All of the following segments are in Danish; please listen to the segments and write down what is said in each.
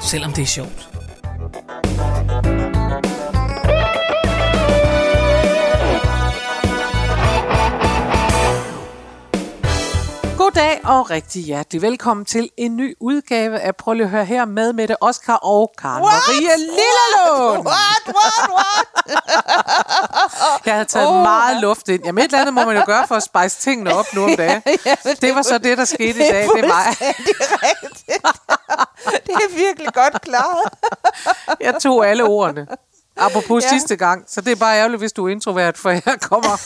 selvom det er sjovt. Goddag og rigtig hjertelig velkommen til en ny udgave af Prøv lige at høre her med Mette Oscar og Karen What? Marie Lillelund. What, what, what? Jeg havde taget oh. meget luft ind. Jamen et eller andet må man jo gøre for at spejse tingene op nu om dagen. Jamen, Det var så det, der skete i dag. Det er mig. Det er virkelig godt klaret. Jeg tog alle ordene. Apropos Ja. sidste gang, så det er bare ærgerligt, hvis du er introvert, for her kommer,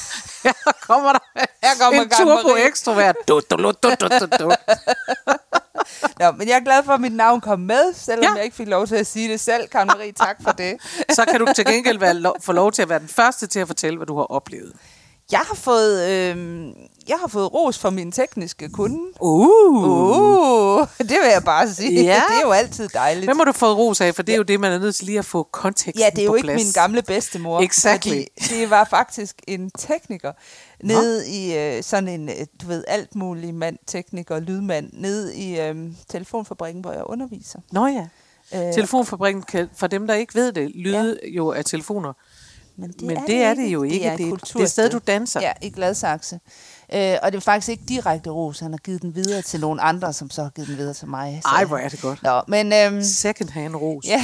her kommer der Her kommer en turbo ekstrovert. Du, du, du, du, du, du, du. Nå, men jeg er glad for, at mit navn kom med, selvom Ja. jeg ikke fik lov til at sige det selv. Karen Marie, tak for det. Så kan du til gengæld være, lo- få lov til at være den første til at fortælle, hvad du har oplevet. Jeg har fået, øh, jeg har fået ros for min tekniske kunde. Uh. Uh, det vil jeg bare sige. Ja. Det er jo altid dejligt. Hvem har du fået ros af? For det er jo det, man er nødt til lige at få konteksten Ja, det er jo på ikke plads. min gamle bedstemor. Exactly. Det var faktisk en tekniker nede i øh, sådan en, øh, du ved, alt mulig mand, tekniker, lydmand, nede i øh, telefonfabrikken, hvor jeg underviser. Nå ja. Øh, Telefonfabrikken kan, for dem, der ikke ved det, lyde ja. jo af telefoner. men det, Men det er det jo ikke. Det er, et Det- det er et sted, du danser. Ja, i Gladsaxe. Øh, og det er faktisk ikke direkte ros. Han har givet den videre til nogle andre, som så har givet den videre til mig. Så. Ej, hvor er det godt. Nå, men... Øhm, Second hand ros. Ja.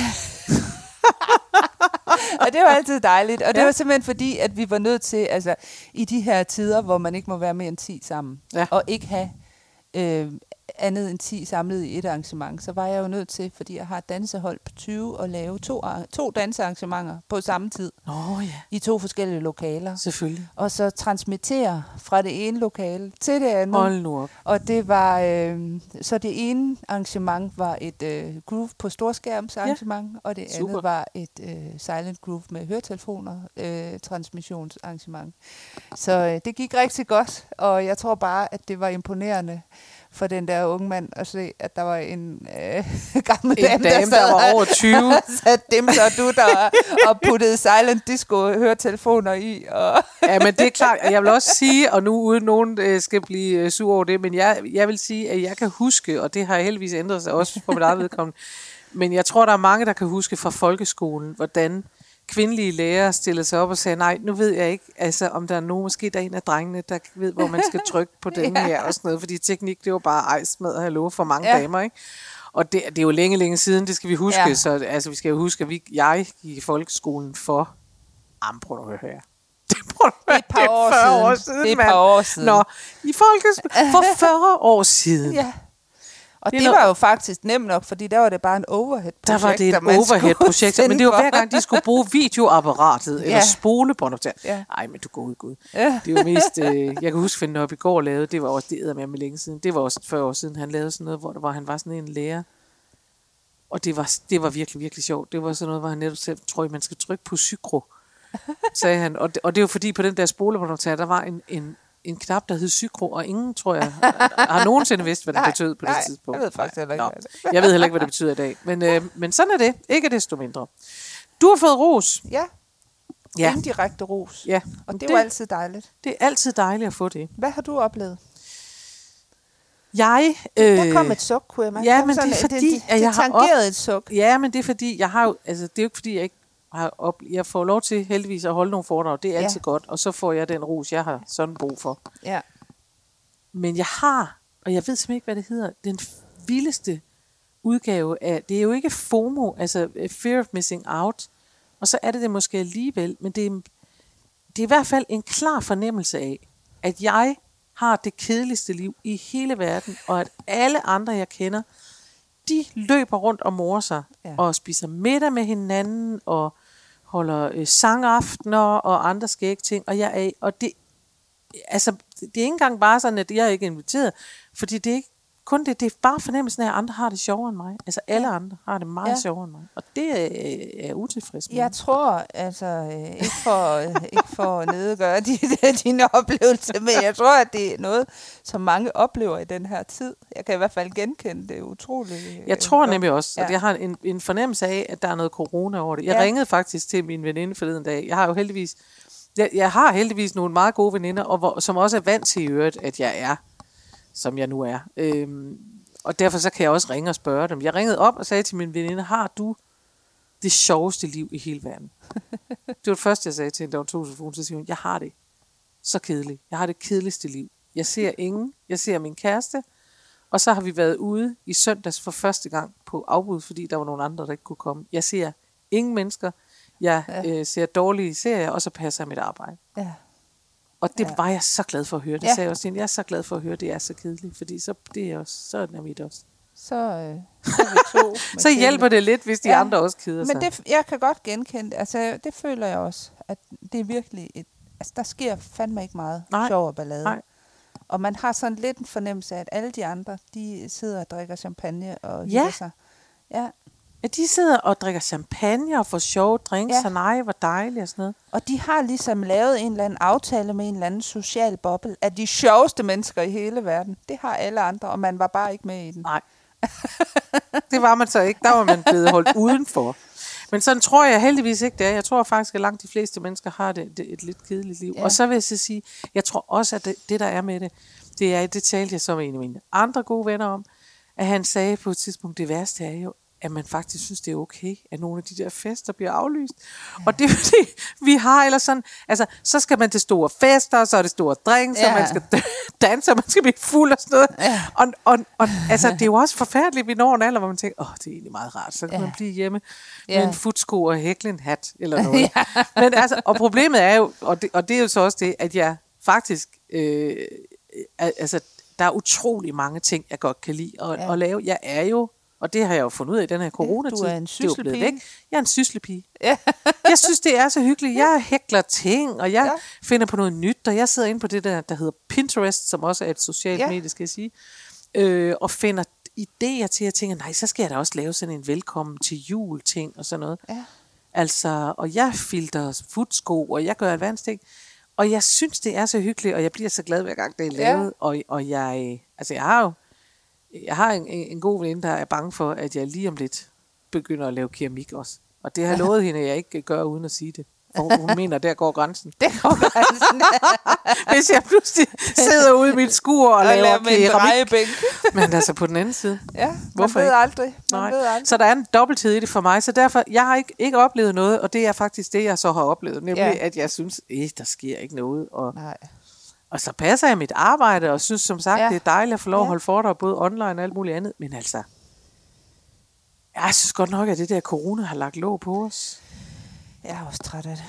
og det var altid dejligt. Og det Ja. var simpelthen fordi, at vi var nødt til, altså i de her tider, hvor man ikke må være mere end 10 sammen, Ja. og ikke have øh, andet end 10 samlet i et arrangement, så var jeg jo nødt til, fordi jeg har et dansehold på 20, at lave to, to dansearrangementer på samme tid, Nå ja, i to forskellige lokaler. selvfølgelig. Og så transmittere fra det ene lokale til det andet. Hold nu op. Og det var, øh, så det ene arrangement var et øh, groove på storskærms arrangement, ja. og det Super. andet var et øh, silent groove med høretelefoner øh, transmissionsarrangement. Så øh, det gik rigtig godt, og jeg tror bare, at det var imponerende for den der unge mand at se, at der var en øh, gammel En dame, dame, der var over 20. sat dem så du der og puttede silent disco høretelefoner i. Og Ja, men det er klart. Jeg vil også sige, og nu uden nogen øh, skal blive øh, sur over det, men jeg, jeg vil sige, at jeg kan huske, og det har heldigvis ændret sig også på mit eget vedkommende, men jeg tror, der er mange, der kan huske fra folkeskolen, hvordan kvindelige lærere stillede sig op og sagde, nej, nu ved jeg ikke, altså, om der er nogen, måske der er en af drengene, der ved, hvor man skal trykke på den her og sådan noget, fordi teknik, det var bare ejs med lov for mange Ja. ja. damer, ikke? Og det, det er jo længe, længe siden, det skal vi huske, Ja. ja. så altså, vi skal jo huske, at vi, jeg gik i folkeskolen for, jamen, prøv at høre her. Det, prøv at høre, et par år 40 siden. år siden, Det er et mand. par år siden. Nå, i folkeskolen for 40 år siden. Ja. Og Det det, det var jo faktisk nemt nok, fordi der var det bare en overhead-projekt. Der var det et overhead-projekt, men det var hver gang, de skulle bruge videoapparatet, eller Ja. spolebåndoptager. Ja. Ej, men du går ud, Gud. Ja. Det jo mest, øh, jeg kan huske, Finn op i går lavede, det var også det med med længe siden, det var også 40 år siden, han lavede sådan noget, hvor, der var, han var sådan en lærer, og det var, det var virkelig, virkelig sjovt. Det var sådan noget, hvor han netop sagde, tror jeg, man skal trykke på cykro, sagde han. Og det, og det var fordi, på den der spolebåndoptager, der var en, en, en knap, der hed cykro, og ingen, tror jeg, har nogensinde vidst, hvad det Nej, betød på nej, det tidspunkt. jeg ved faktisk heller ikke, Nå, det Jeg ved heller ikke, hvad det betyder i dag. Men, øh, men sådan er det. Ikke desto mindre. Du har fået ros. Ja, Ja. indirekte ros. Ja. Og det er det, jo altid dejligt. det er altid dejligt at få det. Hvad har du oplevet? Jeg, øh, Der kom et suk, kunne jeg mærke. ja, men det er sådan- fordi, det, at det jeg har tangerede et suk. Ja, men det er fordi, jeg har jo, altså det er jo ikke fordi, jeg ikke har op, jeg får lov til heldigvis at holde nogle foredrag. Det er Ja. altid godt, og så får jeg den ros, jeg har sådan brug for. Ja. Men jeg har, og jeg ved simpelthen ikke, hvad det hedder, den vildeste udgave af, det er jo ikke FOMO, altså eh, Fear of Missing Out, og så er det det måske alligevel, men det er, det er i hvert fald en klar fornemmelse af, at jeg har det kedeligste liv i hele verden, og at alle andre, jeg kender, de løber rundt og morer sig, ja. og spiser middag med hinanden, og holder øh, sangaftener og andre skægge ting, og jeg er, og det, altså, det er ikke engang bare sådan, at jeg er ikke inviteret, fordi det er ikke, kun det, det er bare fornemmelsen af, at andre har det sjovere end mig. Altså alle andre har det meget Ja. sjovere end mig. Og det er, er jeg utilfreds med. Jeg tror, altså, øh, ikke for, øh, ikke for at nedgøre de, dine oplevelser, men jeg tror, at det er noget, som mange oplever i den her tid. Jeg kan i hvert fald genkende det utroligt. øh, Jeg tror nemlig også, at jeg har en, en fornemmelse af, at der er noget corona over det. Jeg ja. ringede faktisk til min veninde forleden dag. Jeg har jo heldigvis, jeg, jeg har heldigvis nogle meget gode veninder, og hvor, som også er vant til i øvrigt, at jeg er, som jeg nu er. Øhm, og derfor så kan jeg også ringe og spørge dem. Jeg ringede op og sagde til min veninde, har du det sjoveste liv i hele verden? det var det første, jeg sagde til hende, da hun tog telefonen. Så siger hun, jeg har det så kedeligt. Jeg har det kedeligste liv. Jeg ser ingen. Jeg ser min kæreste. Og så har vi været ude i søndags for første gang på afbud, fordi der var nogle andre, der ikke kunne komme. Jeg ser ingen mennesker. Jeg ja. øh, ser dårlige serier, og så passer jeg mit arbejde. Ja. Og det Ja. ja. var jeg så glad for at høre. Det Ja. ja. sagde jeg også. Jeg er så glad for at høre, at det er så kedeligt, fordi så, det er også, så er mit også. Så, øh, så, vi to Så hjælper det lidt, hvis de Ja. ja. andre også keder sig. Men det, jeg kan godt genkende det. Altså, det føler jeg også, at det er virkelig et, altså, der sker fandme ikke meget Nej. sjov og ballade. Nej. Og man har sådan lidt en fornemmelse af, at alle de andre, de sidder og drikker champagne og Ja. hygger sig. Ja, Ja, de sidder og drikker champagne og får sjove drinks, Ja. og nej, hvor dejligt og sådan noget. og de har ligesom lavet en eller anden aftale med en eller anden social boble af de sjoveste mennesker i hele verden. Det har alle andre, og man var bare ikke med i den. Nej. det var man så ikke. Der var man blevet holdt udenfor. Men sådan tror jeg heldigvis ikke, det er. Jeg tror faktisk, at langt de fleste mennesker har det, det et lidt kedeligt liv. Ja. Ja. Og så vil jeg så sige, jeg tror også, at det, det, der er med det, det er, det talte jeg så med en af mine andre gode venner om, at han sagde på et tidspunkt, det værste er jo, at man faktisk synes, det er okay, at nogle af de der fester bliver aflyst. Ja. Og det er fordi, vi har ellers sådan, altså, så skal man til store fester, så er det store drinks, ja. Og man skal danse, og man skal blive fuld og sådan noget. Ja. Og, og, og altså, det er jo også forfærdeligt, vi når en alder, hvor man tænker, åh, det er egentlig meget rart, så kan Ja. man blive hjemme Ja. med en futsko og hækle en hat, eller noget. ja. Men altså, og problemet er jo, og det, og det er jo så også det, at jeg faktisk, øh, al- altså, der er utrolig mange ting, jeg godt kan lide at, ja. at lave. Jeg er jo, og det har jeg jo fundet ud af i den her coronatid, du er en det er blevet væk. Jeg er en syslepige. Ja. jeg synes, det er så hyggeligt. Jeg hækler ting, og jeg Ja. ja. finder på noget nyt, og jeg sidder inde på det der, der hedder Pinterest, som også er et socialt Ja. ja. medie, skal jeg sige, øh, og finder idéer til, at jeg tænker, nej, så skal jeg da også lave sådan en velkommen til jul ting og sådan noget. Ja. Altså, og jeg filter futsko, og jeg gør advanced ting. Og jeg synes, det er så hyggeligt, og jeg bliver så glad, hver gang det er Ja. lavet. Og, og jeg, altså jeg har jo, jeg har en, en god veninde, der er bange for, at jeg lige om lidt begynder at lave keramik også. Og det har lovet hende, at jeg ikke gør uden at sige det. For hun mener, der går grænsen. Det kommer grænsen. Hvis jeg pludselig sidder ude i mit skur og og laver lave med keramik. Men altså på den anden side. Ja, man Hvorfor ved ikke? aldrig. Man Nej. ved aldrig. Så der er en dobbelthed i det for mig, så derfor, jeg har ikke, ikke oplevet noget, og det er faktisk det, jeg så har oplevet, nemlig ja. at jeg synes, eh, der sker ikke noget, og, Nej. Og så passer jeg mit arbejde, og synes som sagt, Ja. det er dejligt at få lov at holde foredrag, både online og alt muligt andet, men altså, jeg synes godt nok, at det der corona har lagt låg på os. Jeg er også træt af det.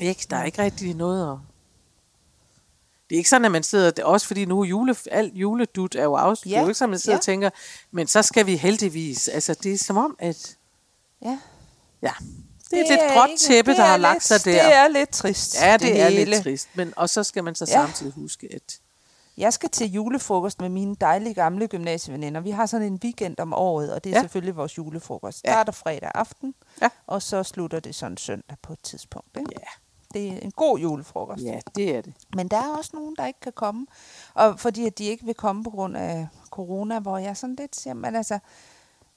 Ikke? Der er ikke rigtig noget at... Det er ikke sådan, at man sidder... det er Også fordi nu jule, alt juledut er jo afsluttet. Ja, Det er jo ikke sådan, at man sidder ja. og tænker, men så skal vi heldigvis... Altså, det er som om, at... Ja. Ja, det er, det er et gråt tæppe, det der er har lagt sig der. Det er lidt trist. ja, det, er hele. lidt trist. Men, og så skal man så Ja. samtidig huske, at... Jeg skal til julefrokost med mine dejlige gamle gymnasieveninder. Vi har sådan en weekend om året, og det er ja. Ja. selvfølgelig vores julefrokost. Ja. Starter fredag aften, Ja. og så slutter det sådan søndag på et tidspunkt. Ikke? Ja, Det er en god julefrokost. ja, det er det. Men der er også nogen, der ikke kan komme, og fordi at de ikke vil komme på grund af corona, hvor jeg sådan lidt siger, men altså,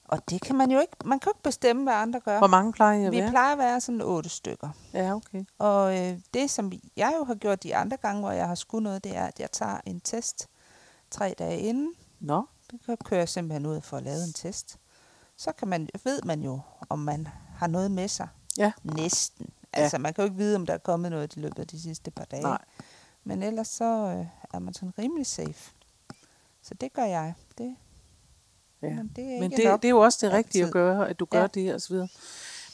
og det kan man jo ikke, man kan jo ikke bestemme, hvad andre gør. Hvor mange plejer jeg at Vi være? plejer at være sådan otte stykker. Ja, okay. Og øh, det, som jeg jo har gjort de andre gange, hvor jeg har skudt noget, det er, at jeg tager en test tre dage inden. Nå, Det kan kører jeg simpelthen ud for at lave en test. Så kan man, ved man jo, om man har noget med sig. ja. Næsten. Ja. Altså, man kan jo ikke vide, om der er kommet noget i løbet af de sidste par dage. Nej. Men ellers så øh, er man sådan rimelig safe. Så det gør jeg. Det, Ja. Men det er Men det, det er jo også det rigtige altid. at gøre, at du gør Ja. ja. det og så videre.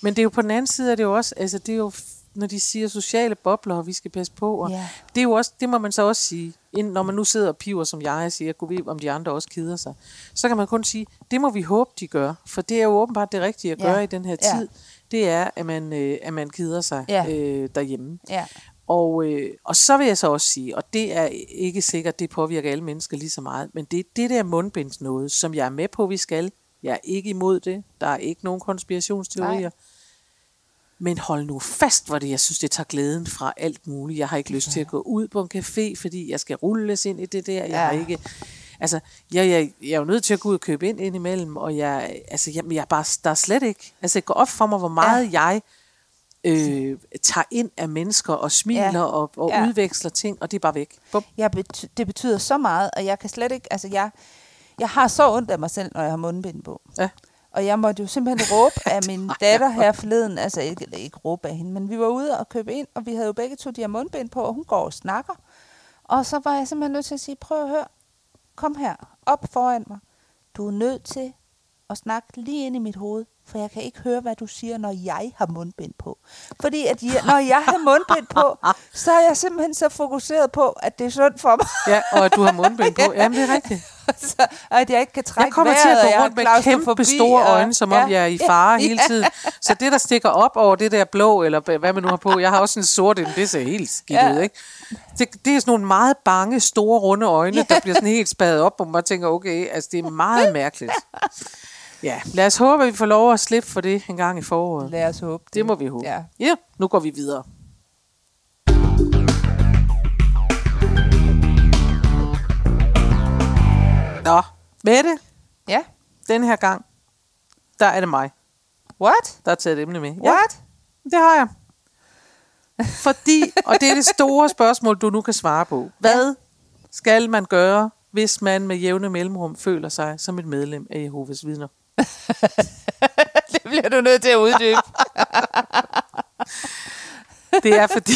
Men det er jo på den anden side, er det jo også, altså det er jo, når de siger sociale bobler, og vi skal passe på, og Ja. det er jo også, det må man så også sige, ind, når man nu sidder og piver, som jeg og siger, kunne vi, om de andre også keder sig, så kan man kun sige, det må vi håbe, de gør, for det er jo åbenbart det rigtige at Ja. gøre i den her Ja. tid, det er, at man, øh, at man keder sig Ja. øh, derhjemme. Ja. Og, øh, og så vil jeg så også sige, og det er ikke sikkert, det påvirker alle mennesker lige så meget, men det er det der mundbinds noget, som jeg er med på, vi skal. Jeg er ikke imod det. Der er ikke nogen konspirationsteorier. Nej. Men hold nu fast, hvor det, jeg synes, det tager glæden fra alt muligt. Jeg har ikke lyst til at gå ud på en café, fordi jeg skal rulles ind i det der. Jeg Ja. har ikke... Altså, jeg, jeg, jeg er jo nødt til at gå ud og købe ind indimellem, og jeg, altså, jeg, jeg bare, der er slet ikke... Altså, det går op for mig, hvor meget ja. jeg øh, tager ind af mennesker og smiler Ja. ja. og, og Ja. ja. udveksler ting, og det er bare væk. Bum. Bety- det betyder så meget, og jeg kan slet ikke, altså jeg, jeg har så ondt af mig selv, når jeg har mundbind på. Ja. Og jeg måtte jo simpelthen råbe af min datter her forleden, altså ikke, ikke råbe af hende, men vi var ude og købe ind, og vi havde jo begge to de her mundbind på, og hun går og snakker. Og så var jeg simpelthen nødt til at sige, prøv at høre, kom her, op foran mig. Du er nødt til at snakke lige ind i mit hoved, for jeg kan ikke høre, hvad du siger, når jeg har mundbind på. Fordi at jeg, når jeg har mundbind på, så er jeg simpelthen så fokuseret på, at det er sundt for mig. Ja, og at du har mundbind på. Jamen, det er rigtigt. så, og at jeg ikke kan trække Jeg kommer til vejret, at og jeg gå rundt med kæmpe store og- øjne, som om jeg er i fare hele tiden. Så det, der stikker op over det der blå, eller hvad man nu har på, jeg har også en sort en, det ser helt skidt Ja. ud, ikke? Det, det er sådan nogle meget bange, store, runde øjne, der bliver sådan helt spadet op, og man tænker, okay, altså det er meget mærkeligt. Ja, lad os håbe, at vi får lov at slippe for det en gang i foråret. Lad os håbe Det må vi håbe. Ja. ja nu går vi videre. Nå, Mette, ja. den her gang, der er det mig, What? der har taget et emne med. What? det har jeg. Fordi, og det er det store spørgsmål, du nu kan svare på. Hvad skal man gøre, hvis man med jævne mellemrum føler sig som et medlem af Jehovas vidner? det bliver du nødt til at uddybe. Det er fordi...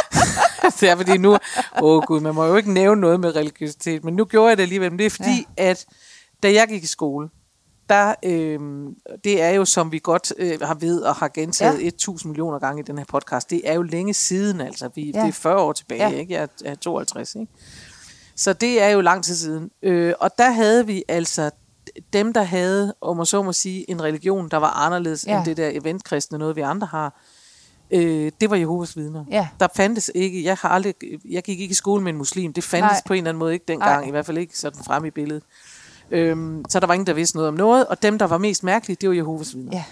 det er fordi nu... Åh oh gud, man må jo ikke nævne noget med religiøsitet, men nu gjorde jeg det alligevel. Men det er fordi, ja. at da jeg gik i skole, der, øh, det er jo, som vi godt øh, har ved og har gentaget Ja. ja. 1000 millioner gange i den her podcast, det er jo længe siden, altså. Vi, Ja. Det er 40 år tilbage, Ja. ja. ikke? Jeg er, jeg er 52, ikke? Så det er jo lang tid siden. Øh, og der havde vi altså dem, der havde, om man så må sige, en religion, der var anderledes Ja. end det der eventkristne, noget vi andre har. Øh, det var Jehovas vidner. Ja. Der fandtes ikke, jeg har aldrig, jeg gik ikke i skole med en muslim, det fandtes Nej. På en eller anden måde ikke dengang, Nej. i hvert fald ikke sådan frem i billedet. Øhm, så der var ingen, der vidste noget om noget, og dem, der var mest mærkelige, det var Jehovas vidner. Ja.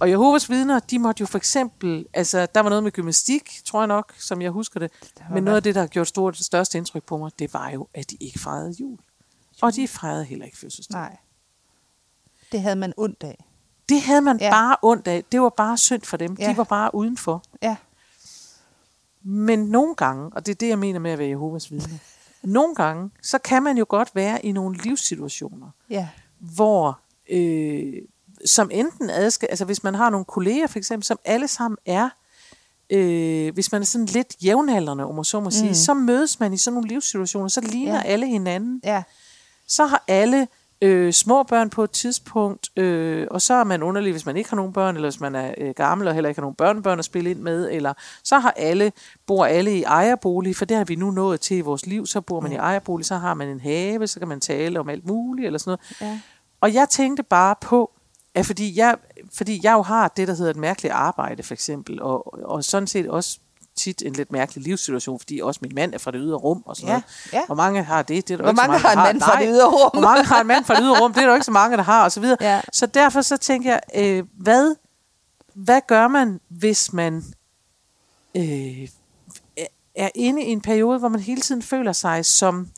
Og Jehovas vidner, de måtte jo for eksempel, altså der var noget med gymnastik, tror jeg nok, som jeg husker det, men noget af det, der har gjort stort, største indtryk på mig, det var jo, at de ikke fejrede jul. Og de fejrede heller ikke fødselsdag. Nej. Det havde man ondt af. Det havde man Ja. bare ondt af. Det var bare synd for dem. Ja. De var bare udenfor. Ja. Men nogle gange, og det er det, jeg mener med at være Jehovas vidne, nogle gange, så kan man jo godt være i nogle livssituationer, Ja. hvor, øh, som enten adskil, altså hvis man har nogle kolleger for eksempel, som alle sammen er, øh, hvis man er sådan lidt jævnaldrende, om man så må sige, Mm. så mødes man i sådan nogle livssituationer, så ligner ja. alle hinanden. Ja. Så har alle øh, små børn på et tidspunkt, øh, og så er man underlig, hvis man ikke har nogen børn, eller hvis man er øh, gammel og heller ikke har nogen børnebørn at spille ind med, eller så har alle, bor alle i ejerbolig, for det har vi nu nået til i vores liv, så bor man i ejerbolig, så har man en have, så kan man tale om alt muligt, eller sådan noget. Ja. Og jeg tænkte bare på, at fordi jeg, fordi jeg jo har det, der hedder et mærkeligt arbejde, for eksempel, og, og sådan set også tit en lidt mærkelig livssituation, fordi også min mand er fra det ydre rum og sådan Ja, noget. ja. Hvor mange har det? det er der Hvor så mange har en mand fra det ydre rum? Hvor mange har en mand fra det ydre rum? Det er der jo ikke så mange, der har, og så videre. Ja. Så derfor så tænker jeg, øh, hvad, hvad gør man, hvis man øh, er inde i en periode, hvor man hele tiden føler sig som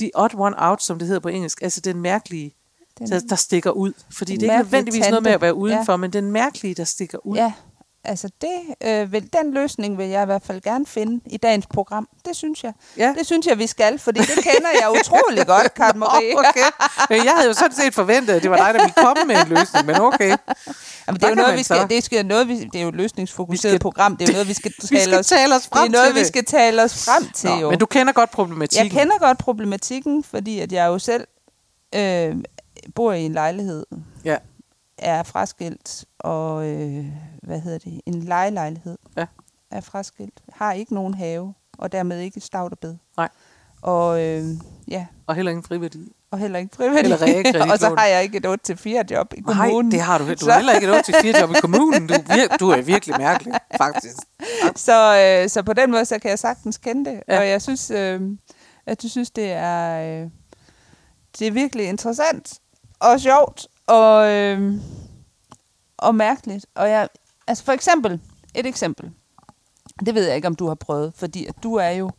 the odd one out, som det hedder på engelsk, altså den mærkelige, Den- der, der stikker ud. Fordi det er ikke nødvendigvis noget med tante. at være udenfor, ja. men den mærkelige, der stikker ud. Ja, altså det, øh, vil, den løsning vil jeg i hvert fald gerne finde i dagens program. Det synes jeg. Ja. Det synes jeg, vi skal, fordi det kender jeg utrolig godt, Karen Marie. okay. Men jeg havde jo sådan set forventet, at det var dig, der ville komme med en løsning, men okay. Jamen, det er jo noget, vi skal, det skal noget, vi, det er jo et løsningsfokuseret skal- program. Det er jo noget, vi skal tale, Vi skal os, tale os frem det er noget, vi skal tale os frem til, Nå, jo. men du kender godt problematikken. Jeg kender godt problematikken, fordi at jeg jo selv øh, bor i en lejlighed, Ja. Er fraskilt, og øh, hvad hedder det, en lejelejlighed Ja. er fraskilt, har ikke nogen have, og dermed ikke stavt og bed. Nej. Og øh, ja, Og heller ingen friværdi. og heller ikke frivillig. Eller realkreditlån. og så har jeg ikke et 8-4 job i Nej, kommunen. det har du. Du har heller ikke et 8-4 job i kommunen. Du, er vir- du er virkelig mærkelig, faktisk. så, øh, så på den måde, så kan jeg sagtens kende det. Ja. Og jeg synes, øh, at du synes, det er, øh, det er virkelig interessant og sjovt og, øh, og mærkeligt. Og jeg, altså for eksempel, et eksempel. Det ved jeg ikke, om du har prøvet, fordi at du er jo,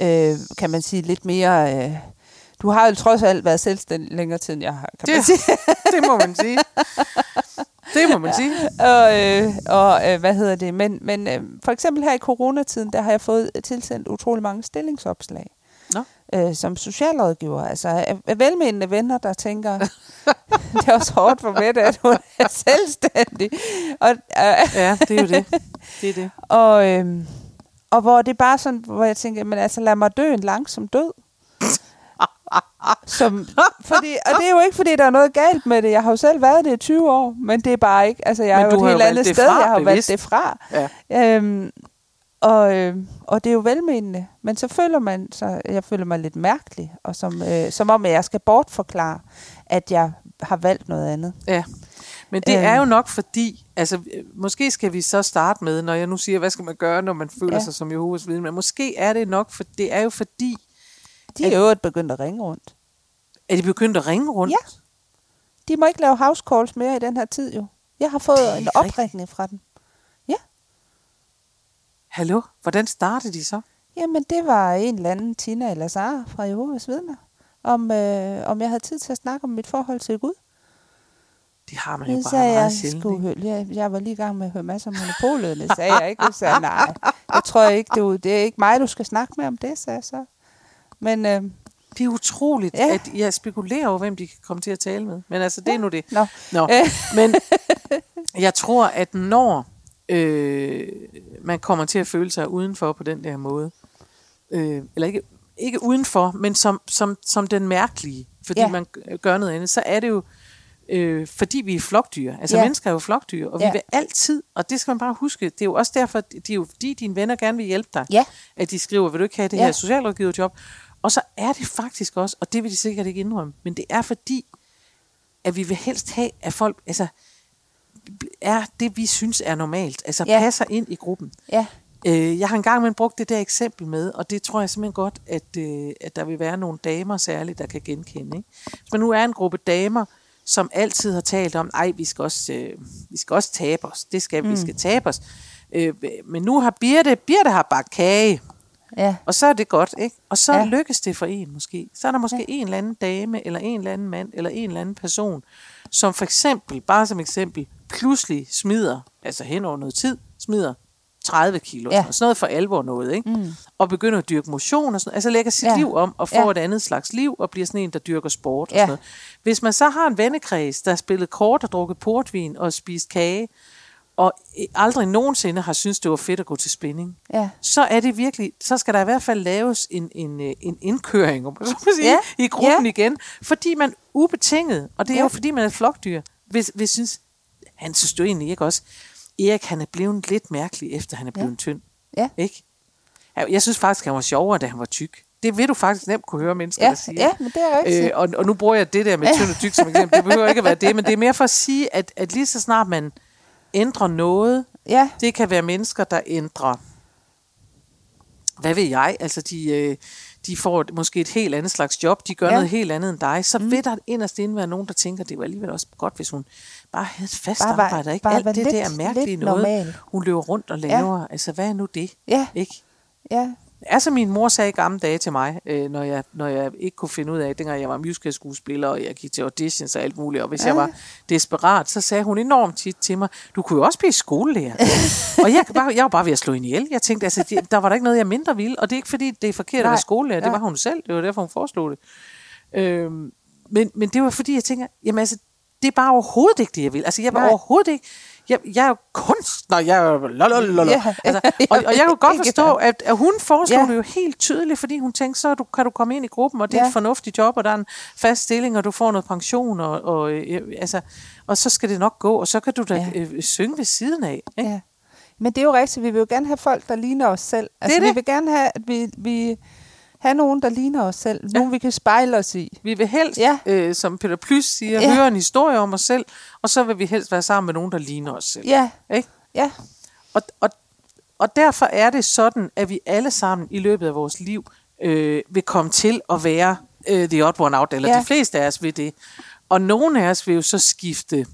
øh, kan man sige, lidt mere... Øh, du har jo trods alt været selvstændig længere tid, end jeg har, kan Det- man sige. Det må man sige. Det må man sige. og, øh, og øh, hvad hedder det? Men, men øh, for eksempel her i coronatiden, der har jeg fået tilsendt utrolig mange stillingsopslag. Nå. Øh, som socialrådgiver. Altså af- af velmenende venner, der tænker, det er også hårdt for Mette, at hun er selvstændig. Og, øh, Ja, det er jo det. Det er det. og, øh, og hvor det er bare sådan, hvor jeg tænker, men altså lad mig dø en langsom død. Som, fordi, og det er jo ikke, fordi der er noget galt med det. Jeg har jo selv været det i 20 år, men det er bare ikke. Altså, jeg Men er jo et helt andet det sted. fra, jeg har bevidst. valgt det fra. Ja. Øhm, og, øh, og det er jo velmenende. Men så føler man, så jeg føler mig lidt mærkelig, og som, øh, som om, at jeg skal bortforklare, at jeg har valgt noget andet. Ja. Men det Øhm. er jo nok fordi, altså måske skal vi så starte med, når jeg nu siger, hvad skal man gøre, når man føler ja. Ja. sig som Jehovas vidne, men måske er det nok, for det er jo fordi, De er jo begyndt at ringe rundt. at de begyndt at ringe rundt. Ja. De må ikke lave house calls mere i den her tid jo. Jeg har er fået en opringning fra dem. Hallo, hvordan startede de så? Jamen, det var en eller anden Tina eller Sara fra Jehovas vidner. Om, øh, om jeg havde tid til at snakke om mit forhold til Gud. Det har man jo Det bare meget jeg, sjældent. skulle høre. Jeg, jeg var lige i gang med at høre masser om monopolet. Det sagde jeg ikke. Jeg sagde, nej, jeg tror ikke, det er, det er ikke mig, du skal snakke med om det, sagde jeg så. Men øh, Det er utroligt, Ja. ja. at jeg spekulerer over, hvem de kan komme til at tale med. Men altså, det er nu det. nå, Nå, Øh. men jeg tror, at når øh, man kommer til at føle sig udenfor på den der måde, øh, eller ikke, ikke udenfor, men som, som, som den mærkelige, fordi Ja. man gør noget andet, så er det jo, øh, fordi vi er flokdyr. Altså Ja. mennesker er jo flokdyr, og vi Ja. vil altid, og det skal man bare huske, det er jo også derfor, det er jo fordi dine venner gerne vil hjælpe dig, Ja. at de skriver, vil du ikke have det Ja. her socialrådgiverjob? Og så er det faktisk også, og det vil de sikkert ikke indrømme, men det er fordi, at vi vil helst have, at folk altså, er det, vi synes er normalt. Altså ja. passer ind i gruppen. ja, Øh, jeg har engang men brugt det der eksempel med, og det tror jeg simpelthen godt, at, øh, at der vil være nogle damer særligt, der kan genkende. Ikke? Hvis man nu er en gruppe damer, som altid har talt om, ej, vi skal også, øh, vi skal også tabe os. Det skal vi, vi skal tabe os. Øh, men nu har Birte, Birte har bagt kage, ja, og så er det godt, ikke? Og så ja. lykkes det for en måske. Så er der måske ja. en eller anden dame, eller en eller anden mand, eller en eller anden person, som for eksempel, bare som eksempel, pludselig smider, altså hen over noget tid, smider 30 kilo, Ja. sådan noget for alvor noget, ikke? Mm. Og begynder at dyrke motion og sådan. Altså lægger sit Ja. liv om og får Ja. et andet slags liv og bliver sådan en, der dyrker sport og Ja. sådan noget. Hvis man så har en vennekreds, der har spillet kort og drukket portvin og spist kage, og aldrig nogensinde har syntes, det var fedt at gå til spinning, ja, så er det virkelig, så skal der i hvert fald laves en, en, øh, en indkøring om så må sige, Ja, i gruppen ja. igen. Fordi man ubetinget, og det er Ja. jo fordi man er flokdyr, hvis, hvis synes, han synes du egentlig ikke også, Erik han er blevet lidt mærkelig, efter han er blevet Ja. tynd. ja. Ikke? Jeg- synes faktisk, han var sjovere, da han var tyk. Det vil du faktisk nemt kunne høre mennesker, Ja, der siger. ja, men det er rigtigt. Øh, og, og nu bruger jeg det der med tynd og tyk som eksempel. Det behøver ikke at være det, men det er mere for at sige, at, at lige så snart man ændrer noget, Ja, det kan være mennesker, der ændrer, hvad ved jeg, altså de, øh, de får et- måske et helt andet slags job, de gør Ja. noget helt andet end dig, så mm. vil der inderst inde være nogen, der tænker, det var alligevel også godt, hvis hun bare havde et fast Bare arbejde, og ikke bare alt det lidt- der mærkelige noget, normal. hun løber rundt og laver. Ja. Altså, hvad er nu det? ja, Ikke? ja, Altså min mor sagde i gamle dage til mig, øh, når, jeg, når jeg ikke kunne finde ud af, dengang jeg var musical-skuespiller, og jeg gik til auditions og alt muligt, og hvis ja. jeg var desperat, så sagde hun enormt tit til mig, du kunne jo også blive skolelærer. og jeg, bare, jeg var bare ved at slå hende ihjel. Jeg tænkte, altså, de- der var der ikke noget, jeg mindre ville, og det er ikke fordi, det er forkert at Nej, være skolelærer, det nej. var hun selv, det var derfor, hun foreslog det. Øhm, men, men det var fordi, jeg tænker, jamen altså, det er bare overhovedet ikke det, jeg vil. Altså, jeg var Nej. overhovedet ikke... Jeg, jeg er jo kunstner, jeg er jo... lalalala. Ja. Altså, og, og jeg kunne godt forstå, at, at hun foreslog ja. det jo helt tydeligt, fordi hun tænkte, så du, kan du komme ind i gruppen, og det er Ja. et fornuftigt job, og der er en fast stilling, og du får noget pension, og, og, øh, altså, og så skal det nok gå, og så kan du da ja. øh, synge ved siden af. Ikke? ja. Men det er jo rigtigt, vi vil jo gerne have folk, der ligner os selv. Altså, er vi det. vil gerne have, at vi, vi have nogen, der ligner os selv. Ja. Nogen, vi kan spejle os i. Vi vil helst, Ja. øh, som Peter Plys siger, Ja. høre en historie om os selv, og så vil vi helst være sammen med nogen, der ligner os selv. Ja, Ikke? ja, Og, og, og derfor er det sådan, at vi alle sammen i løbet af vores liv øh, vil komme til at være øh, the odd one out, eller Ja. de fleste af os vil det. Og nogle af os vil jo så skifte.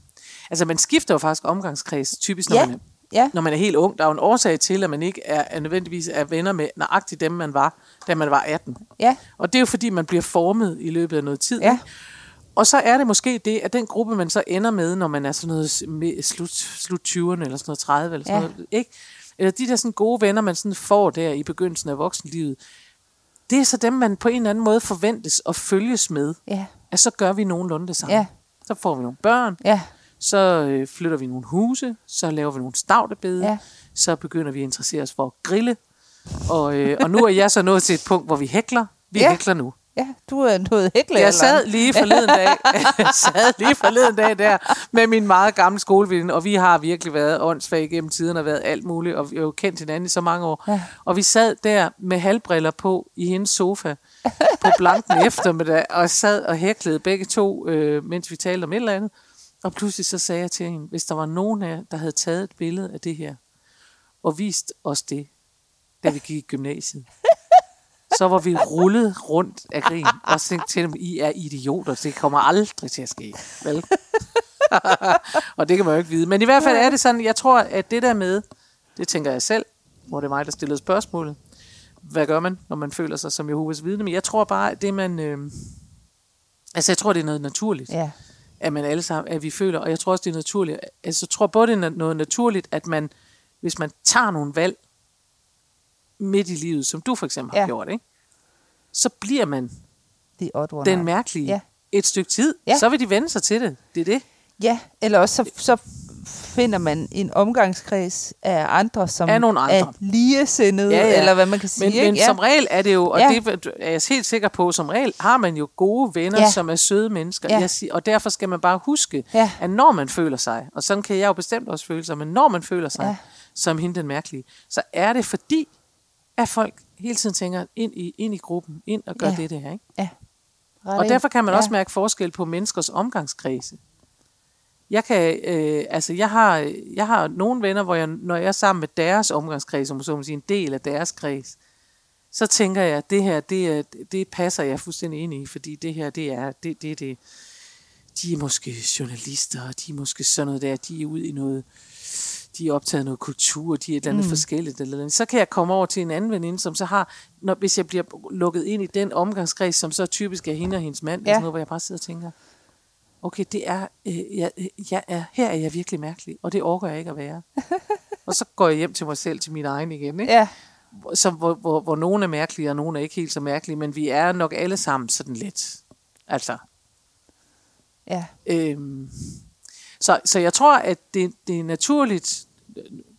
Altså man skifter jo faktisk omgangskreds, typisk når, Ja. man, ja, når man er helt ung. Der er jo en årsag til, at man ikke er, er nødvendigvis er venner med nøjagtigt dem, man var, da man var 18. ja, Og det er jo fordi, man bliver formet i løbet af noget tid. Ja. ikke? Og så er det måske det, at den gruppe, man så ender med, når man er sådan noget slut, slut 20'erne, eller sådan noget 30, eller sådan Ja. noget, ikke? Eller de der sådan gode venner, man sådan får der i begyndelsen af voksenlivet, det er så dem, man på en eller anden måde forventes at følges med. ja, At så gør vi nogenlunde det samme. Ja. Så får vi nogle børn, ja, så øh, flytter vi nogle huse, så laver vi nogle stavtebede, Ja. så begynder vi at interessere os for at grille. Og, øh, og nu er jeg så nået til et punkt, hvor vi hækler. Vi Ja. hækler nu. ja. Du er noget hækle. Jeg sad lige forleden dag, sad lige forleden dag der med min meget gamle skoleveninde, og vi har virkelig været åndssvage gennem tiden og været alt muligt, og vi har jo kendt hinanden i så mange år. Ja. Og vi sad der med halvbriller på i hendes sofa på blanken eftermiddag, og sad og hæklede begge to, øh, mens vi talte om et eller andet. Og pludselig så sagde jeg til hende, hvis der var nogen af jer, der havde taget et billede af det her, og vist os det, da vi gik i gymnasiet, så var vi rullet rundt af grin, og tænkte til dem, I er idioter, det kommer aldrig til at ske. Vel? og det kan man jo ikke vide. Men i hvert fald er det sådan, jeg tror, at det der med, det tænker jeg selv, hvor det er mig, der stillede spørgsmålet, hvad gør man, når man føler sig som Jehovas vidne? Men jeg tror bare, at det man... Øh, altså, jeg tror, det er noget naturligt Ja, at man alle sammen, at vi føler, og jeg tror også, det er naturligt. Altså, jeg tror både, det er noget naturligt, at man, hvis man tager nogle valg midt i livet, som du for eksempel har Ja. gjort, ikke? så bliver man den mærkelige Ja. et stykke tid. Ja. Så vil de vende sig til det. Det er det. Ja, eller også så, så finder man en omgangskreds af andre, som Af nogle andre. er ligesindede, Ja, ja. eller hvad man kan sige. Men, ikke? men ja. som regel er det jo, og Ja. det er jeg helt sikker på, som regel har man jo gode venner, Ja. som er søde mennesker. Ja. Jeg siger, og derfor skal man bare huske, Ja. at når man føler sig, og sådan kan jeg jo bestemt også føle sig, men når man føler sig Ja. som hende den mærkelige, så er det fordi, at folk hele tiden tænker ind i, ind i gruppen, ind og gør Ja. det der. Ikke? ja. Og derfor kan man også mærke forskel på menneskers omgangskredse. Jeg kan, øh, altså jeg har, jeg har nogle venner, hvor jeg, når jeg er sammen med deres omgangskreds, som så må sige en del af deres kreds, så tænker jeg, at det her, det, det passer jeg fuldstændig ind i, fordi det her, det er, det, det, det, de er måske journalister, og de er måske sådan noget der, de er ude i noget, de er optaget noget kultur, de er et eller andet mm. forskelligt. Eller andet. Så kan jeg komme over til en anden veninde, som så har, når, hvis jeg bliver lukket ind i den omgangskreds, som så typisk er hende og hendes mand, ja. Ja. sådan noget, hvor jeg bare sidder og tænker, okay, det er, øh, jeg, jeg er, her er jeg virkelig mærkelig, og det orker jeg ikke at være. og så går jeg hjem til mig selv, til min egen igen, ikke? Ja, Som, hvor, hvor, hvor nogen er mærkelige, og nogen er ikke helt så mærkelige, men vi er nok alle sammen sådan lidt. Altså, ja, Øhm, så, så jeg tror, at det, det er naturligt.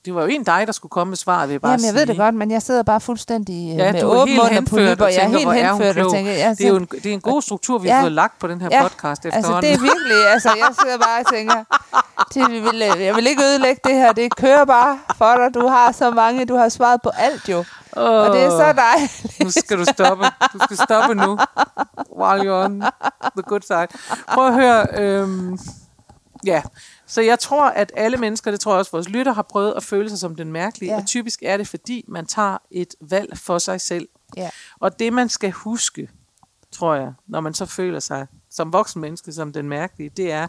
Det var jo en dig, der skulle komme med svaret, vil jeg bare Jamen, jeg ved sige. det godt, men jeg sidder bare fuldstændig øh, Ja, med åben mund og polypper. og Jeg er helt henført og tænker, jeg Det er jo en, det er en god struktur, vi Ja. har fået lagt på den her podcast altså efterhånden. det er virkelig, altså jeg sidder bare og tænker, det vil, jeg vil ikke ødelægge det her, det kører bare for dig, du har så mange, du har svaret på alt jo, og det er så dejligt. nu skal du stoppe. Du skal stoppe nu. While you're on the good side. Prøv at høre. Øhm, ja, så jeg tror, at alle mennesker, det tror jeg også vores lytter, har prøvet at føle sig som den mærkelige. Ja. Og typisk er det, fordi man tager et valg for sig selv. Ja, Og det, man skal huske, tror jeg, når man så føler sig som voksen menneske, som den mærkelige, det er,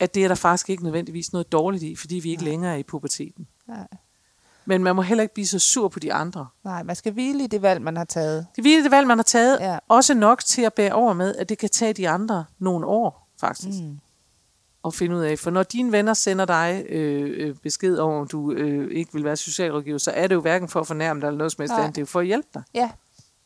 at det er der faktisk ikke nødvendigvis noget dårligt i, fordi vi ikke længere er i puberteten. nej, Men man må heller ikke blive så sur på de andre. nej, man skal hvile i det valg, man har taget. Det er det valg, man har taget, Ja. også nok til at bære over med, at det kan tage de andre nogle år, faktisk. Mm. At finde ud af. For når dine venner sender dig øh, øh, besked om, om du øh, ikke vil være socialrådgiver, så er det jo hverken for at fornærme dig eller noget som helst andet. Det er jo for at hjælpe dig. Ja,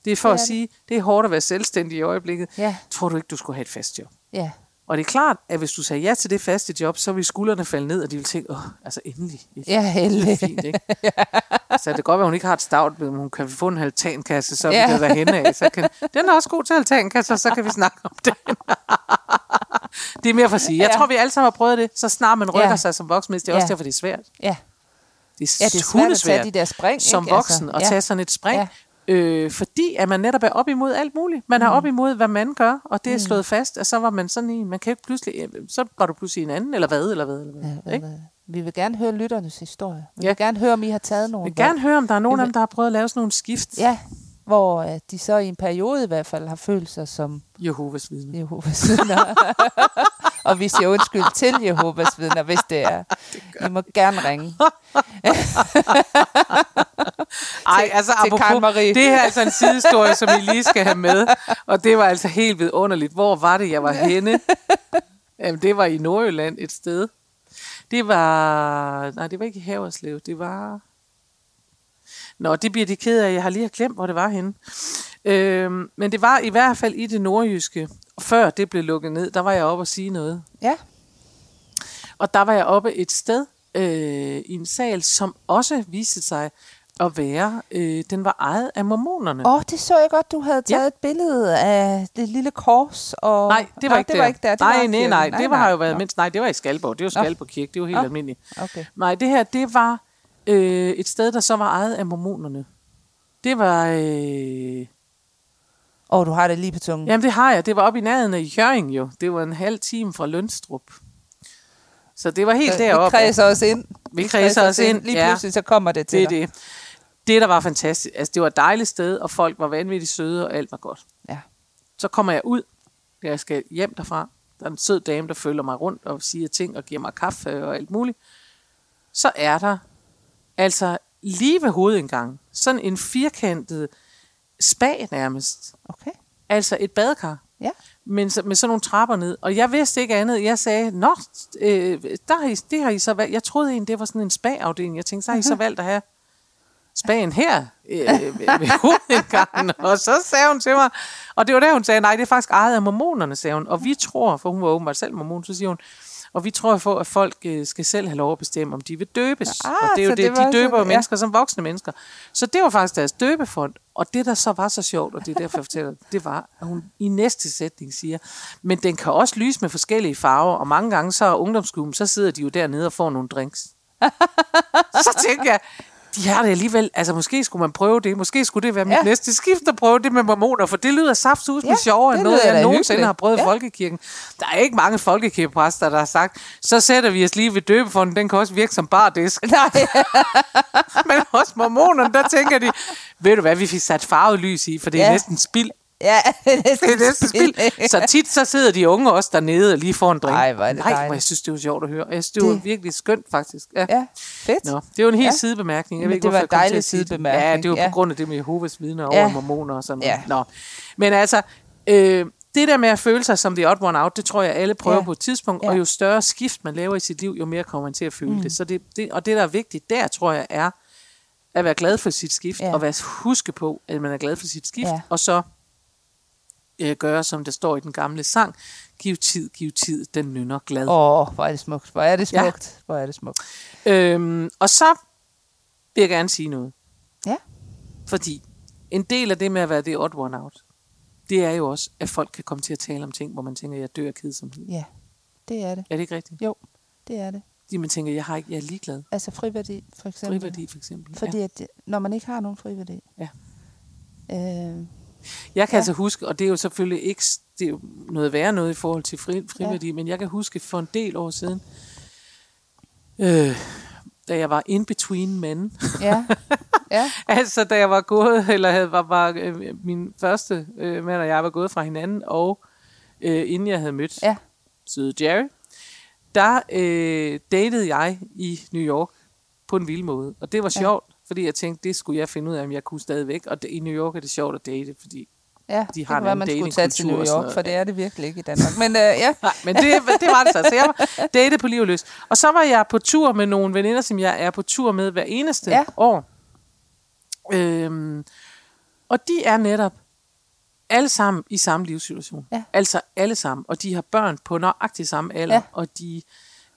Det er for Det at er det. sige, det er hårdt at være selvstændig i øjeblikket. ja, Tror du ikke, du skulle have et fast job? ja, Og det er klart, at hvis du sagde ja til det faste job, så vil skuldrene falde ned, og de vil tænke, åh, altså endelig. Et ja, det er heldig. fint, ikke? Så det kan godt være, hun ikke har et stavt, men hun kan få en altankasse, så Ja. vi kan være henne af. Så kan, den er også god til altankasser, så kan vi snakke om den. Det er mere for at sige. Jeg Ja. tror, vi alle sammen har prøvet det, så snart man rykker Ja. sig som voksen. Det er også Ja. derfor, det er svært. Ja, Det er, ja det er svært at tage de der spring. som ikke? voksen Altså, at ja. tage sådan et spring. Øh, fordi at man netop er op imod alt muligt. Man er op imod, hvad man gør, og det er slået fast, at så var man sådan en, man kan ikke pludselig, øh, så var du pludselig en anden, eller hvad, eller hvad, eller hvad. Ja, ikke? hvad- Vi vil gerne høre lytternes historie. Vi Ja. vil gerne høre, om I har taget nogle Jeg vil gerne høre, om der er nogen Vi af dem, der har prøvet at lave sådan nogle skift. Ja, hvor øh, de så i en periode i hvert fald har følt sig som Jehovas vidne. Jehovas vidner. og vi siger undskyld til Jehovas vidner, hvis det er. I må gerne ringe. Ej, altså til apropos, Marie. det her er altså en sidehistorie, som I lige skal have med. Og det var altså helt vidunderligt. Hvor var det, jeg var henne? Jamen, det var i Nordjylland et sted. Det var... Nej, det var ikke i Haverslev. Det var... Nå, det bliver de ked af. Jeg har lige glemt, hvor det var henne. Øhm, men det var i hvert fald i det nordjyske. Og før det blev lukket ned, der var jeg oppe og sige noget. Ja, Og der var jeg oppe et sted øh, i en sal, som også viste sig at være, øh, den var ejet af mormonerne. Åh, oh, det så jeg godt, du havde taget Ja. et billede af det lille kors. Og... Nej, det var, ikke, det der. var ikke der. Det nej, var nej, kirken. nej, det var, har jo været Nå, mindst. Nej, det var i Skalborg. Det var. Skalborg Kirke. Det var helt Nå. almindeligt. Okay. Nej, det her, det var øh, et sted, der så var ejet af mormonerne. Det var... Øh, Åh, oh, du har det lige på tungen. jamen, det har jeg. Det var oppe i nærheden af Jørgen jo. Det var en halv time fra Lønstrup. Så det var helt Så deroppe. Vi kredser os ind. Vi kredser os ind, Lige ja. pludselig, så kommer det til Det er dig. det. Det, der var fantastisk. Altså, det var et dejligt sted, og folk var vanvittigt søde, og alt var godt. Ja. Så kommer jeg ud. Jeg skal hjem derfra. Der er en sød dame, der følger mig rundt og siger ting og giver mig kaffe og alt muligt. Så er der altså lige ved hovedindgangen sådan en firkantet spa nærmest. Okay. Altså et badekar. Ja. Men så, med sådan nogle trapper ned. Og jeg vidste ikke andet. Jeg sagde, nå, øh, der har I, det har I så valgt. Jeg troede egentlig, det var sådan en spa-afdeling. Jeg tænkte, så har I så valgt at have spagen her øh, ved, ved hovedindgangen. Og så sagde hun til mig, og det var der, hun sagde, nej, det er faktisk ejet af mormonerne, sagde hun. Og vi tror, for hun var åbenbart selv mormon, så siger hun, og vi tror på, at folk øh, skal selv have lov at bestemme, om de vil døbes. Ah, og det er jo det, det de døber jo ja. mennesker som voksne mennesker. Så det var faktisk deres døbefond. Og det, der så var så sjovt, og det er derfor, jeg fortæller, det, var, at hun i næste sætning siger, men den kan også lyse med forskellige farver, og mange gange så er ungdomsklubben, så sidder de jo dernede og får nogle drinks. så tænkte jeg, de har det alligevel, altså måske skulle man prøve det, måske skulle det være mit Ja. næste skift at prøve det med mormoner, for det lyder saftsus med Ja, sjovere end noget, jeg nogensinde hyggeligt. har prøvet i Ja. folkekirken. Der er ikke mange folkekirkepræster, der har sagt, så sætter vi os lige ved døbefonden, den kan også virke som bardisk. Nej, Men hos mormonerne, der tænker de, ved du hvad, vi fik sat farvet lys i, for det er Ja. næsten spild. Ja, det er Det næsten spild. Så tit så sidder de unge også dernede og lige får en drink. Ej, hvor er det Nej, hvor jeg synes, det var sjovt at høre. Jeg synes, det var Det- virkelig skønt, faktisk. Ja. Ja, fedt. Nå, det var en helt Ja. ja. sidebemærkning. Jeg ved ikke, det var en dejlig sidebemærkning, Ja, det var ja. på grund af det med Jehovas vidner over Ja. mormoner og sådan Ja. noget. Nå. Men altså, øh, det der med at føle sig som the odd one out, det tror jeg, alle prøver Ja. ja. på et tidspunkt. Ja. Og jo større skift man laver i sit liv, jo mere kommer man til at føle mm. det. Så det, det. Og det, der er vigtigt der, tror jeg, er at være glad for sit skift, Ja. ja. og være, huske på, at man er glad for sit skift, Ja. ja. og så øh, gøre, som der står i den gamle sang, giv tid, giv tid, den nynner glad. Åh, oh, hvor er det smukt. Hvor er det Ja. smukt. Hvor er det smukt. Øhm, og så vil jeg gerne sige noget. Ja. Fordi en del af det med at være det odd one out, det er jo også, at folk kan komme til at tale om ting, hvor man tænker, jeg dør af kedsomhed. Ja, det er det. Er det ikke rigtigt? Jo, det er det. Fordi man tænker, jeg, har ikke, jeg er ligeglad. Altså friværdi, for eksempel. Friværdi for eksempel. Fordi at, det- når man ikke har nogen friværdi. Ja. Øh, Jeg kan Ja. altså huske, og det er jo selvfølgelig ikke det er jo noget værre noget i forhold til fri, friværdi, ja. men jeg kan huske for en del år siden, øh, da jeg var in between men, ja. ja. altså da jeg var gået, eller havde, var, var øh, min første øh, mand og jeg var gået fra hinanden, og øh, inden jeg havde mødt Ja. søde Jerry, der øh, datede jeg i New York på en vild måde. Og det var sjovt, fordi jeg tænkte, det skulle jeg finde ud af, om jeg kunne stadigvæk. Og det, i New York er det sjovt at date, fordi Ja, De det har være, anden man skulle tage til New York, noget. for det er det virkelig ikke i Danmark. Men øh, ja, Nej, men det, det var det så. Så jeg var date på liv og løs. Og så var jeg på tur med nogle veninder, som jeg er på tur med hver eneste ja. år. Øhm, og de er netop alle sammen i samme livssituation. Ja. Altså alle sammen. Og de har børn på nøjagtig samme alder. Ja. Og de...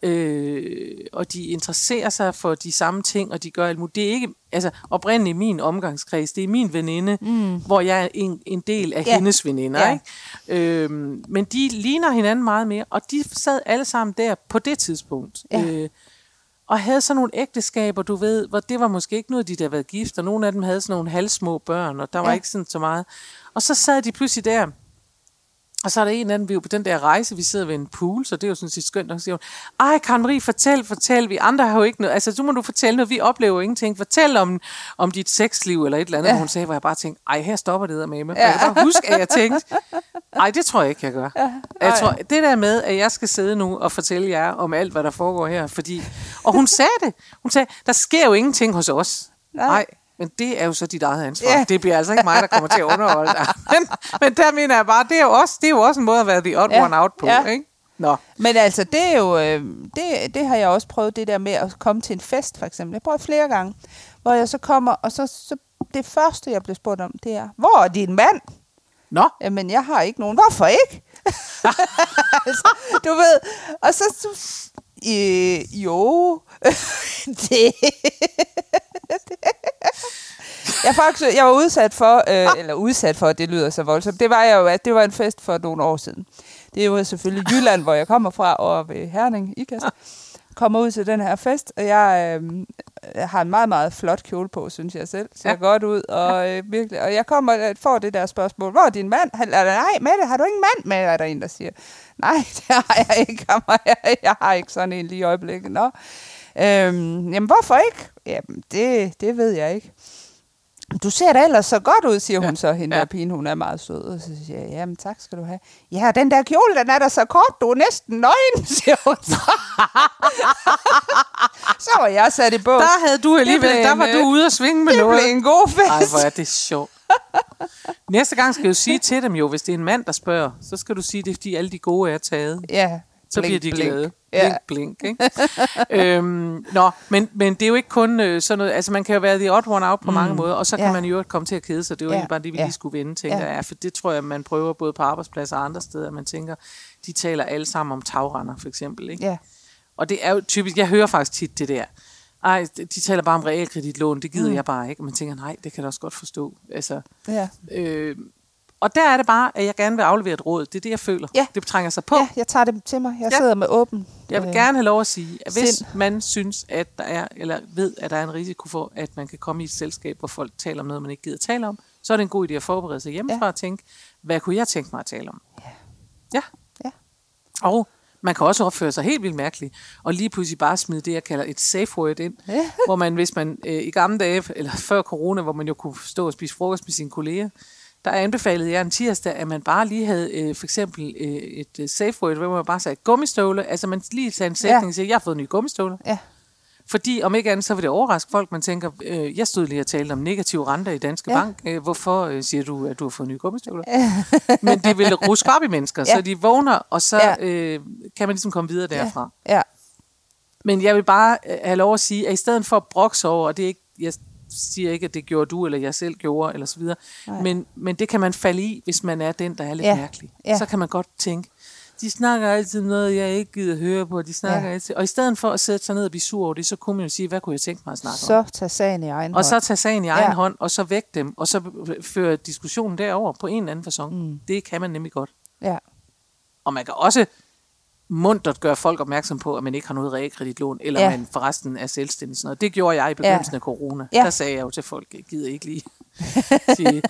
Øh, og de interesserer sig for de samme ting, og de gør alt muligt. Det er ikke altså, oprindeligt min omgangskreds, det er min veninde, mm. hvor jeg er en, en del af Ja. hendes veninder. Ja. Ikke? Øhm, men de ligner hinanden meget mere, og de sad alle sammen der på det tidspunkt. Ja. Øh, og havde sådan nogle ægteskaber, du ved, hvor det var måske ikke noget, de der været gift, og nogle af dem havde sådan nogle halvsmå børn, og der var Ja. ikke sådan så meget. Og så sad de pludselig der, og så er der en anden, vi er jo på den der rejse, vi sidder ved en pool, så det er jo sådan set skønt, og så siger hun, ej, Karen Marie, fortæl, fortæl, vi andre har jo ikke noget, altså du må du fortælle noget, vi oplever ingenting, fortæl om, om dit sexliv eller et eller andet, Ja. hun sagde, hvor jeg bare tænkte, ej, her stopper det der med mig. Ja. Jeg kan bare huske, at jeg tænkte, ej, det tror jeg ikke, jeg gør. Ja. Jeg Ej. tror, det der med, at jeg skal sidde nu og fortælle jer om alt, hvad der foregår her, fordi, og hun sagde det, hun sagde, der sker jo ingenting hos os. Nej. Nej. Men det er jo så dit eget ansvar. Ja. Det bliver altså ikke mig, der kommer til at underholde dig. Men, men der mener jeg bare, det er jo også, det er jo også en måde at være the odd Ja. one out på. Ja. Ikke? Nå, Men altså, det er jo, øh, det, det har jeg også prøvet, det der med at komme til en fest, for eksempel. Jeg har prøvet flere gange, hvor jeg så kommer, og så, så det første, jeg bliver spurgt om, det er, hvor er din mand? Nå. Jamen, jeg har ikke nogen. Hvorfor ikke? altså, du ved, og så, så øh, jo, det, jeg, faktisk, jeg var udsat for, øh, eller udsat for, det lyder så voldsomt, det var jeg jo, at det var en fest for nogle år siden. Det var selvfølgelig Jylland, hvor jeg kommer fra, og ved Herning, Ikast. Kommer ud til den her fest, og jeg, øh, jeg har en meget, meget flot kjole på, synes jeg selv. Ser ja. Godt ud, og øh, virkelig. Og jeg kommer og får det der spørgsmål, hvor er din mand? Han, er nej, Mette, har du ingen mand med? Er der en, der siger, nej, det har jeg ikke. Jeg, jeg har ikke sådan en lige i øjeblikket. Nå. Øhm, jamen, hvorfor ikke? Jamen, det, det ved jeg ikke. Du ser da ellers så godt ud, siger hun Ja, så, hende ja. der pigen, hun er meget sød. Og så siger jeg, jamen tak skal du have. Ja, den der kjole, den er da så kort, du er næsten nøgen, siger hun så. så var jeg sat i bås. Der havde du alligevel, der var en, du øh, ude og svinge med det noget. blev en god fest. Ej, hvor er det sjovt. Næste gang skal du sige til dem jo, hvis det er en mand, der spørger, så skal du sige, det er fordi alle de gode er taget. Ja, Så blink, bliver de blink. glade. Ja. Blink, blink, ikke? øhm, nå, men, men det er jo ikke kun øh, sådan noget, altså man kan jo være the odd one out på mm. mange måder, og så kan Ja. man jo komme til at kede sig. Det er jo Ja. egentlig bare det, vi Ja. lige skulle vende, tænker Ja. jeg. For det tror jeg, man prøver både på arbejdspladser og andre steder, at man tænker, de taler alle sammen om tagrender, for eksempel. Ikke? Ja, Og det er jo typisk, jeg hører faktisk tit det der, ej, de taler bare om realkreditlån, det gider Mm. jeg bare ikke. Og man tænker, nej, det kan jeg også godt forstå. Altså, ja. øh, og der er det bare, at jeg gerne vil aflevere et råd. Det er det, jeg føler. Ja. Det trænger sig på. ja, jeg tager det til mig. Jeg Ja. sidder med åben. Jeg vil øh, gerne have lov at sige, at hvis sind. man synes, at der er, eller ved, at der er en risiko for, at man kan komme i et selskab, hvor folk taler om noget, man ikke gider tale om, så er det en god idé at forberede sig hjemmefra Ja. og tænke, hvad kunne jeg tænke mig at tale om? Ja. Ja. Ja. Og man kan også opføre sig helt vildt mærkeligt, og lige pludselig bare smide det, jeg kalder et safe word ind, Ja. hvor man, hvis man øh, i gamle dage, eller før corona, hvor man jo kunne stå og spise frokost med sine kolleger, der anbefalede jeg en tirsdag, at man bare lige havde øh, for eksempel øh, et øh, safe word, hvor man bare sagde gummistøvle, altså man lige sagde en sætning og siger, jeg har fået nye gummistøvler. Ja. Fordi om ikke andet, så vil det overraske folk. Man tænker, øh, jeg stod lige og talte om negative renter i Danske Ja. ja. Bank. Øh, hvorfor øh, siger du, at du har fået nye gummistøvler? Men det vil ruske op i mennesker, Ja. så de vågner, og så Ja. øh, kan man ligesom komme videre derfra. Ja. Men jeg vil bare øh, have lov at sige, at i stedet for at brokse over, og det er ikke, jeg siger ikke, at det gjorde du, eller jeg selv gjorde, eller så videre, Nej. men, men det kan man falde i, hvis man er den, der er lidt Ja. mærkelig. Ja. Så kan man godt tænke, de snakker altid om noget, jeg ikke gider høre på, de snakker Ja. altid. Og i stedet for at sætte sig ned og blive sur over det, så kunne man jo sige, hvad kunne jeg tænke mig at snakke om? Så tag sagen i egen Og så hånd. tage sagen i egen Ja. hånd, og så væk dem, og så føre diskussionen derover på en eller anden façon. Mm. Det kan man nemlig godt. Ja. Og man kan også muntert gøre folk opmærksom på, at man ikke har noget realkreditlån, eller Ja. man forresten er selvstændig. Sådan noget. Det gjorde jeg i begyndelsen ja. af corona. Ja. Der sagde jeg jo til folk, jeg gider ikke lige sige...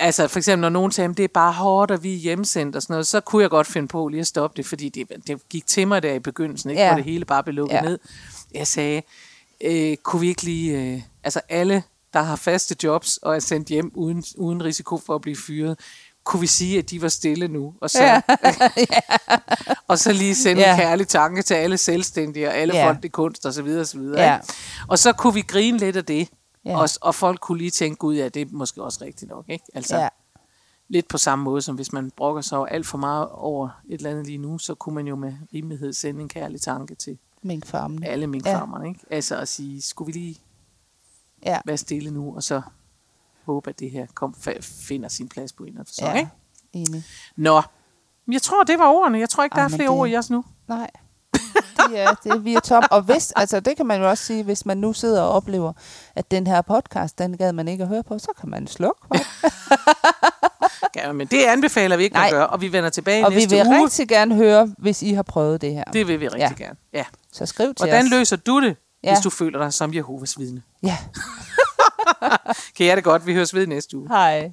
Altså for eksempel, når nogen sagde, at det er bare hårdt, at vi er hjemsendt og sådan noget, så kunne jeg godt finde på lige at stoppe det, fordi det, det gik til mig der i begyndelsen, ikke? Ja. hvor det hele bare blev lukket ja. ned. Jeg sagde, øh, kunne vi ikke lige... Øh, altså alle, der har faste jobs og er sendt hjem uden, uden risiko for at blive fyret, kunne vi sige, at de var stille nu, og så, Ja. og så lige sende Ja. en kærlig tanke til alle selvstændige og alle Ja. ja. folk i kunst og så videre, og så videre. Ja. Ikke? Og så kunne vi grine lidt af det, Ja. ja. og, og folk kunne lige tænke, gud ja, det er måske også rigtigt nok. Ikke? Altså, Ja. ja. Lidt på samme måde, som hvis man brokker sig alt for meget over et eller andet lige nu, så kunne man jo med rimelighed sende en kærlig tanke til Minkfarmen. alle minkfarmerne. Ikke? Altså at sige, skulle vi lige Ja. være stille nu, og så håbe, at det her kom, finder sin plads på en eller anden Ja. ja. ikke? Enig. Nå, jeg tror, det var ordene. Jeg tror ikke, der er Jamen, flere det- ord i os nu. Nej. Det er, det er vi er tom. Og hvis, altså det kan man jo også sige, hvis man nu sidder og oplever, at den her podcast, den gad man ikke at høre på, så kan man slukke. Ja, men det anbefaler vi ikke Nej. at gøre, og vi vender tilbage Og vi næste vil uge. rigtig gerne høre, hvis I har prøvet det her. Det vil vi rigtig ja. gerne. Ja. Så skriv til Hvordan os. løser du det? ja. hvis du føler dig som Jehovas vidne. Ja. kan jeg det godt? Vi høres ved næste uge. Hej.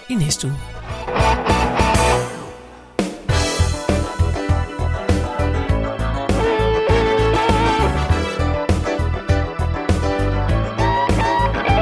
i næste uge.